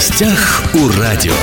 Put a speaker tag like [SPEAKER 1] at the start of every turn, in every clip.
[SPEAKER 1] гостях у радио.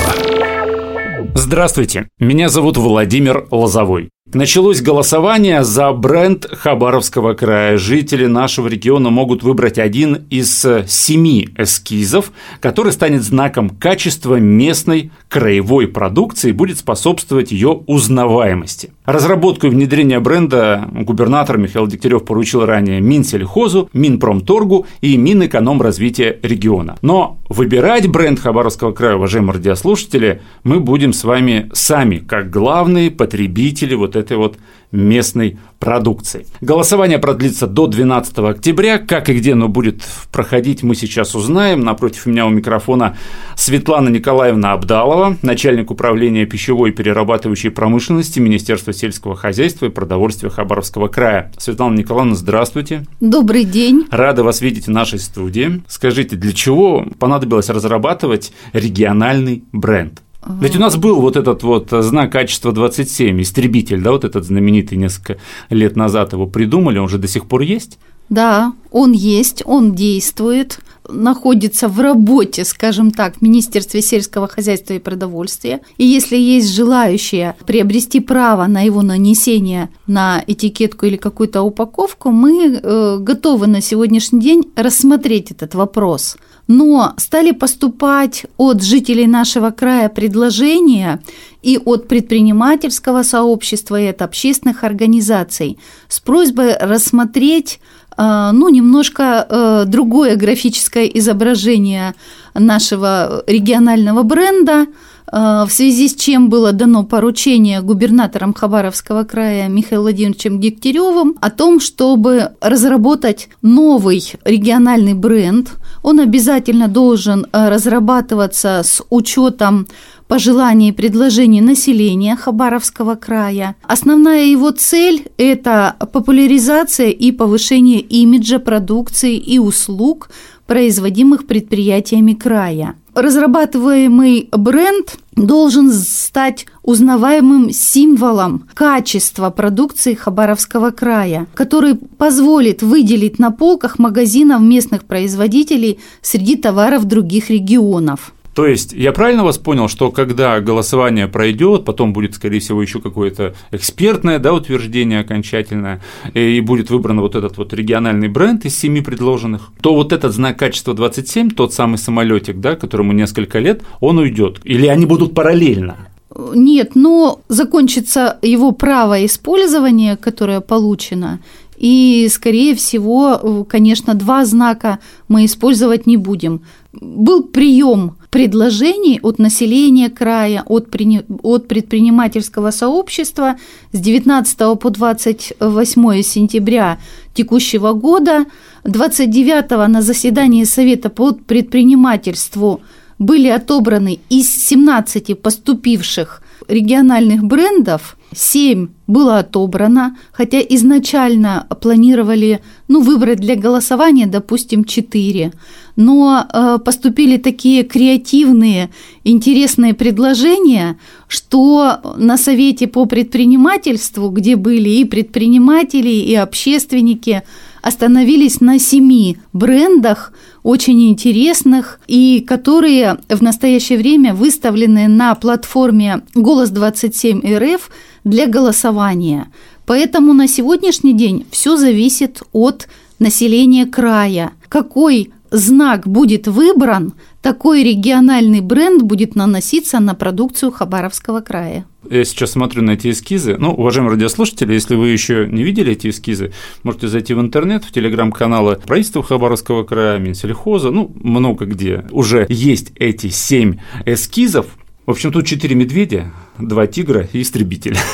[SPEAKER 2] Здравствуйте, меня зовут Владимир Лозовой. Началось голосование за бренд Хабаровского края. Жители нашего региона могут выбрать один из семи эскизов, который станет знаком качества местной краевой продукции и будет способствовать ее узнаваемости. Разработку и внедрение бренда губернатор Михаил Дегтярев поручил ранее Минсельхозу, Минпромторгу и Минэкономразвития региона. Но выбирать бренд Хабаровского края, уважаемые радиослушатели, мы будем с вами сами, как главные потребители вот этой вот местной продукции. Голосование продлится до 12 октября. Как и где оно будет проходить, мы сейчас узнаем. Напротив меня у микрофона Светлана Николаевна Абдалова, начальник управления пищевой и перерабатывающей промышленности Министерства сельского хозяйства и продовольствия Хабаровского края. Светлана Николаевна, здравствуйте.
[SPEAKER 3] Добрый день.
[SPEAKER 2] Рада вас видеть в нашей студии. Скажите, для чего понадобилось разрабатывать региональный бренд? Ведь у нас был вот этот вот знак качества 27, истребитель, да, вот этот знаменитый несколько лет назад его придумали, он же до сих пор есть?
[SPEAKER 3] Да, он есть, он действует, находится в работе, скажем так, в Министерстве сельского хозяйства и продовольствия. И если есть желающие приобрести право на его нанесение на этикетку или какую-то упаковку, мы э, готовы на сегодняшний день рассмотреть этот вопрос. Но стали поступать от жителей нашего края предложения и от предпринимательского сообщества, и от общественных организаций с просьбой рассмотреть э, ну, немножко э, другое графическое изображение нашего регионального бренда, в связи с чем было дано поручение губернатором Хабаровского края Михаилом Владимировичем Дегтяревым о том, чтобы разработать новый региональный бренд. Он обязательно должен разрабатываться с учетом пожеланий и предложений населения Хабаровского края. Основная его цель – это популяризация и повышение имиджа продукции и услуг, производимых предприятиями края. Разрабатываемый бренд должен стать узнаваемым символом качества продукции Хабаровского края, который позволит выделить на полках магазинов местных производителей среди товаров других регионов.
[SPEAKER 2] То есть я правильно вас понял, что когда голосование пройдет, потом будет, скорее всего, еще какое-то экспертное да, утверждение окончательное, и будет выбран вот этот вот региональный бренд из семи предложенных, то вот этот знак качества 27, тот самый самолетик, да, которому несколько лет, он уйдет. Или они будут параллельно?
[SPEAKER 3] Нет, но закончится его право использования, которое получено, и, скорее всего, конечно, два знака мы использовать не будем. Был прием предложений от населения края, от, от предпринимательского сообщества с 19 по 28 сентября текущего года. 29 на заседании Совета по предпринимательству были отобраны из 17 поступивших региональных брендов 7 было отобрано, хотя изначально планировали ну, выбрать для голосования, допустим, 4. Но э, поступили такие креативные, интересные предложения, что на Совете по предпринимательству, где были и предприниматели, и общественники, остановились на семи брендах, очень интересных, и которые в настоящее время выставлены на платформе «Голос 27 РФ» для голосования. Поэтому на сегодняшний день все зависит от населения края. Какой знак будет выбран, такой региональный бренд будет наноситься на продукцию Хабаровского края.
[SPEAKER 2] Я сейчас смотрю на эти эскизы. Ну, уважаемые радиослушатели, если вы еще не видели эти эскизы, можете зайти в интернет, в телеграм-каналы правительства Хабаровского края, Минсельхоза, ну, много где. Уже есть эти семь эскизов. В общем, тут четыре медведя, два тигра и истребитель.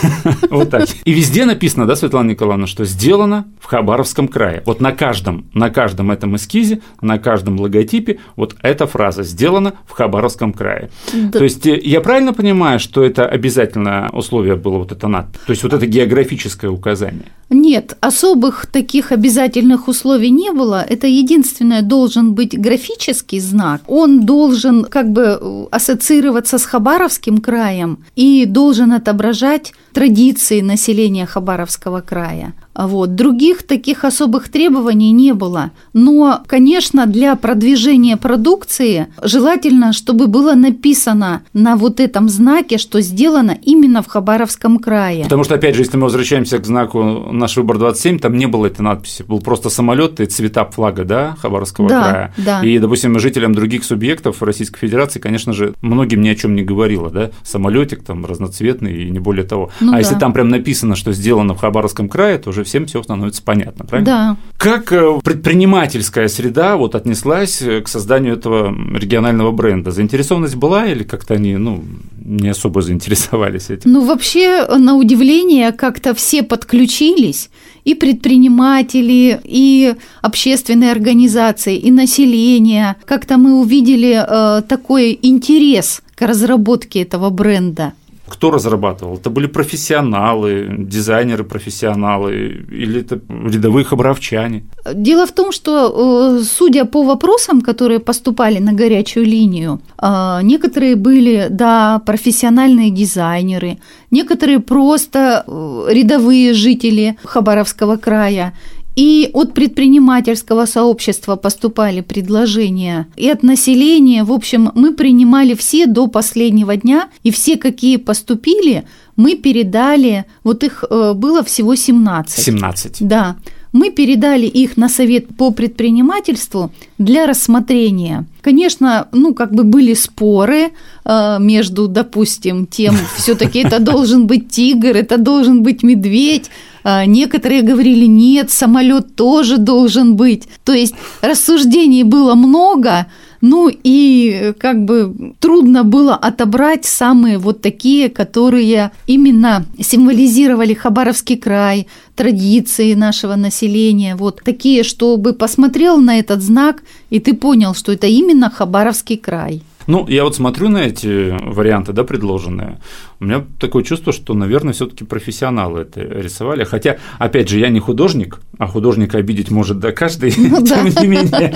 [SPEAKER 2] Вот так. И везде написано, да, Светлана Николаевна, что сделано в Хабаровском крае. Вот на каждом, на каждом этом эскизе, на каждом логотипе вот эта фраза «сделано в Хабаровском крае». То есть э, я правильно понимаю, что это обязательное условие было вот это над, то есть вот это географическое указание?
[SPEAKER 3] Нет, особых таких обязательных условий не было. Это единственное должен быть графический знак. Он должен как бы э, ассоциироваться с Хабаровским краем и должен отображать традиции населения Хабаровского края. Вот. Других таких особых требований не было. Но, конечно, для продвижения продукции желательно, чтобы было написано на вот этом знаке, что сделано именно в Хабаровском крае.
[SPEAKER 2] Потому что, опять же, если мы возвращаемся к знаку «Наш выбор 27», там не было этой надписи, был просто самолет и цвета флага, да, Хабаровского
[SPEAKER 3] да,
[SPEAKER 2] края.
[SPEAKER 3] Да.
[SPEAKER 2] И, допустим, жителям других субъектов Российской Федерации, конечно же, многим ни о чем не говорило, да, самолетик там разноцветный и не более того.
[SPEAKER 3] Ну
[SPEAKER 2] а
[SPEAKER 3] да.
[SPEAKER 2] если там прям написано, что сделано в Хабаровском крае, то уже всем все становится понятно, правильно?
[SPEAKER 3] Да.
[SPEAKER 2] Как э, предпринимательская среда вот отнеслась э, к созданию этого регионального бренда? Заинтересованность была или как-то они, ну, не особо заинтересовались этим?
[SPEAKER 3] Ну, вообще, на удивление, как-то все подключились, и предприниматели, и общественные организации, и население. Как-то мы увидели э, такой интерес к разработке этого бренда.
[SPEAKER 2] Кто разрабатывал? Это были профессионалы, дизайнеры профессионалы или это рядовые хабаровчане?
[SPEAKER 3] Дело в том, что, э, судя по вопросам, которые поступали на горячую линию, э, некоторые были, да, профессиональные дизайнеры, некоторые просто э, рядовые жители Хабаровского края, и от предпринимательского сообщества поступали предложения, и от населения. В общем, мы принимали все до последнего дня, и все, какие поступили, мы передали, вот их э, было всего 17.
[SPEAKER 2] 17.
[SPEAKER 3] Да, мы передали их на совет по предпринимательству для рассмотрения. Конечно, ну, как бы были споры э, между, допустим, тем, все-таки это должен быть тигр, это должен быть медведь, а, Некоторые говорили, нет, самолет тоже должен быть. То есть рассуждений было много, ну и как бы трудно было отобрать самые вот такие, которые именно символизировали Хабаровский край, традиции нашего населения, вот такие, чтобы посмотрел на этот знак, и ты понял, что это именно Хабаровский край.
[SPEAKER 2] Ну, я вот смотрю на эти варианты, да, предложенные. У меня такое чувство, что, наверное, все-таки профессионалы это рисовали. Хотя, опять же, я не художник, а художника обидеть может да каждый.
[SPEAKER 3] Ну,
[SPEAKER 2] Тем не менее,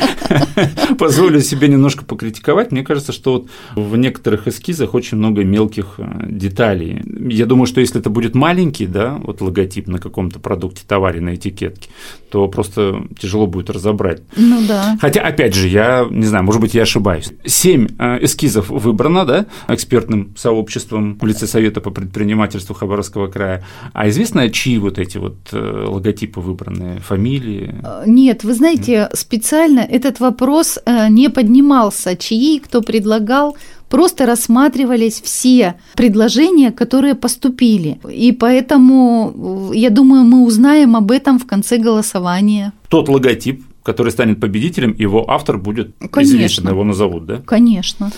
[SPEAKER 2] позволю себе немножко покритиковать. Мне кажется, что вот в некоторых эскизах очень много мелких э, деталей. Я думаю, что если это будет маленький, да, вот логотип на каком-то продукте, товаре, на этикетке, то просто тяжело будет разобрать.
[SPEAKER 3] Ну да.
[SPEAKER 2] Хотя, опять же, я не знаю, может быть, я ошибаюсь. Семь э, эскизов выбрано, да, экспертным сообществом в лице Совета по предпринимательству Хабаровского края. А известно, чьи вот эти вот э, логотипы выбраны, фамилии?
[SPEAKER 3] Э, Нет, вы знаете, специально этот вопрос э, не поднимался, чьи, кто предлагал, просто рассматривались все предложения, которые поступили. И поэтому, я думаю, мы узнаем об этом в конце голосования.
[SPEAKER 2] Тот логотип, который станет победителем, его автор будет
[SPEAKER 3] Конечно.
[SPEAKER 2] известен, его назовут, да?
[SPEAKER 3] Конечно.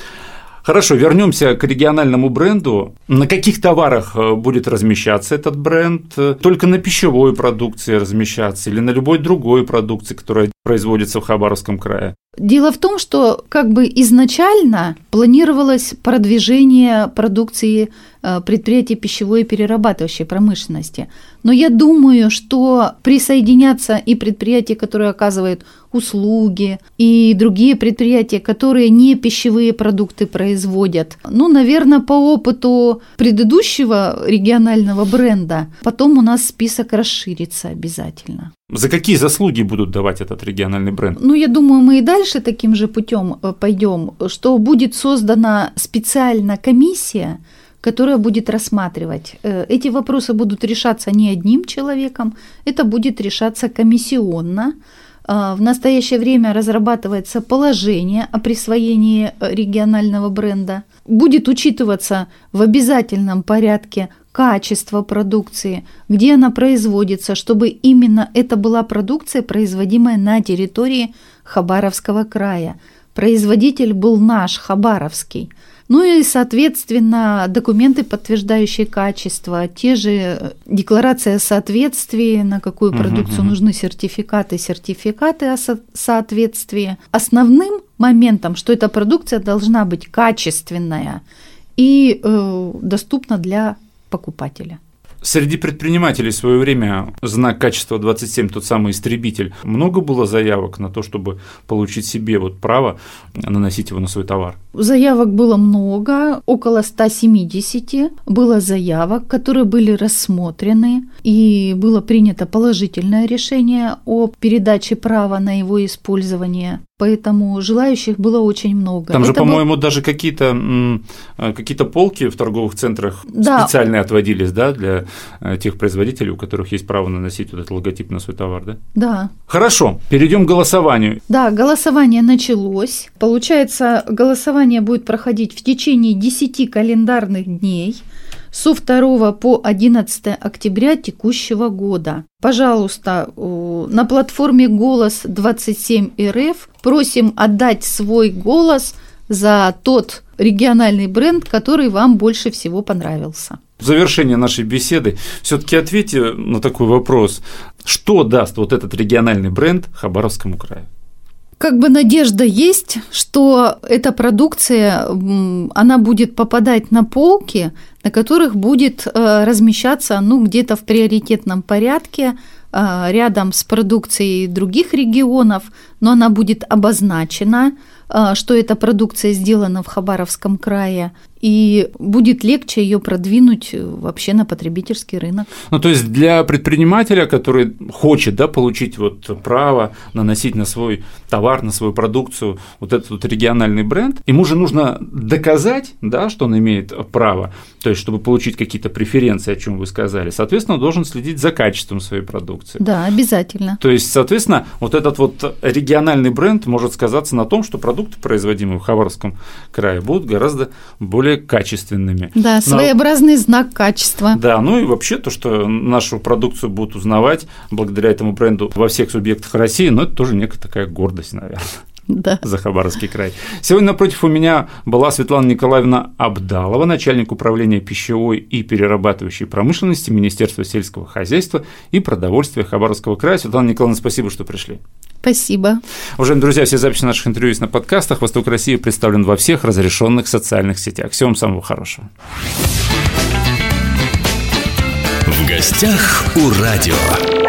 [SPEAKER 2] Хорошо, вернемся к региональному бренду. На каких товарах э, будет размещаться этот бренд? Только на пищевой продукции размещаться или на любой другой продукции, которая производится в Хабаровском крае?
[SPEAKER 3] Дело в том, что как бы изначально планировалось продвижение продукции э, предприятий пищевой и перерабатывающей промышленности. Но я думаю, что присоединятся и предприятия, которые оказывают услуги, и другие предприятия, которые не пищевые продукты производят. Ну, наверное, по опыту предыдущего регионального бренда, потом у нас список расширится обязательно.
[SPEAKER 2] За какие заслуги будут давать этот региональный бренд?
[SPEAKER 3] Ну, я думаю, мы и дальше таким же путем пойдем, что будет создана специально комиссия, которая будет рассматривать. Э, Эти вопросы будут решаться не одним человеком, это будет решаться комиссионно. А, В настоящее время разрабатывается положение о присвоении э, регионального бренда. Будет учитываться в обязательном порядке качество продукции, где она производится, чтобы именно это была продукция, производимая на территории Хабаровского края. Производитель был наш, Хабаровский. Ну и, соответственно, документы, подтверждающие качество, те же э, декларация о соответствии, на какую продукцию
[SPEAKER 2] мгм.
[SPEAKER 3] нужны сертификаты, сертификаты о со- соответствии. Основным моментом, что эта продукция должна быть качественная и э, доступна для покупателя.
[SPEAKER 2] Среди предпринимателей в свое время знак качества 27, тот самый истребитель, много было заявок на то, чтобы получить себе вот право наносить его на свой товар?
[SPEAKER 3] Заявок было много, около 170 было заявок, которые были рассмотрены, и было принято положительное решение о передаче права на его использование поэтому желающих было очень много.
[SPEAKER 2] Там же, по-моему, был... даже какие-то э, какие полки в торговых центрах да. специальные отводились, да, для э, тех производителей, у которых есть право наносить вот этот логотип на свой товар, да?
[SPEAKER 3] Да.
[SPEAKER 2] Хорошо, перейдем к голосованию.
[SPEAKER 3] Да, голосование началось. Получается, голосование будет проходить в течение 10 календарных дней со 2 по 11 октября текущего года. Пожалуйста, на платформе «Голос 27 РФ» просим отдать свой голос за тот региональный бренд, который вам больше всего понравился.
[SPEAKER 2] В завершение нашей беседы все-таки ответьте на такой вопрос. Что даст вот этот региональный бренд Хабаровскому краю?
[SPEAKER 3] Как бы надежда есть, что эта продукция, она будет попадать на полки, на которых будет э, размещаться, ну, где-то в приоритетном порядке, э, рядом с продукцией других регионов, но она будет обозначена, э, что эта продукция сделана в Хабаровском крае, и будет легче ее продвинуть э, вообще на потребительский рынок.
[SPEAKER 2] Ну, то есть для предпринимателя, который хочет да, получить вот право наносить на свой товар, на свою продукцию вот этот вот региональный бренд, ему же нужно доказать, да, что он имеет право, то есть чтобы получить какие-то преференции, о чем вы сказали, соответственно, он должен следить за качеством своей продукции.
[SPEAKER 3] Да, обязательно.
[SPEAKER 2] То есть, соответственно, вот этот вот региональный бренд может сказаться на том, что продукты, производимые в Хабаровском крае, будут гораздо более более качественными.
[SPEAKER 3] Да, своеобразный Но, знак качества.
[SPEAKER 2] Да, ну и вообще то, что нашу продукцию будут узнавать благодаря этому бренду во всех субъектах России, ну это тоже некая такая гордость, наверное.
[SPEAKER 3] Да.
[SPEAKER 2] За Хабаровский край. Сегодня напротив у меня была Светлана Николаевна Абдалова, начальник управления пищевой и перерабатывающей промышленности Министерства сельского хозяйства и продовольствия Хабаровского края. Светлана Николаевна, спасибо, что пришли.
[SPEAKER 3] Спасибо.
[SPEAKER 2] Уважаемые друзья, все записи наших интервью есть на подкастах. Восток России представлен во всех разрешенных социальных сетях. Всего вам самого хорошего.
[SPEAKER 1] В гостях у радио.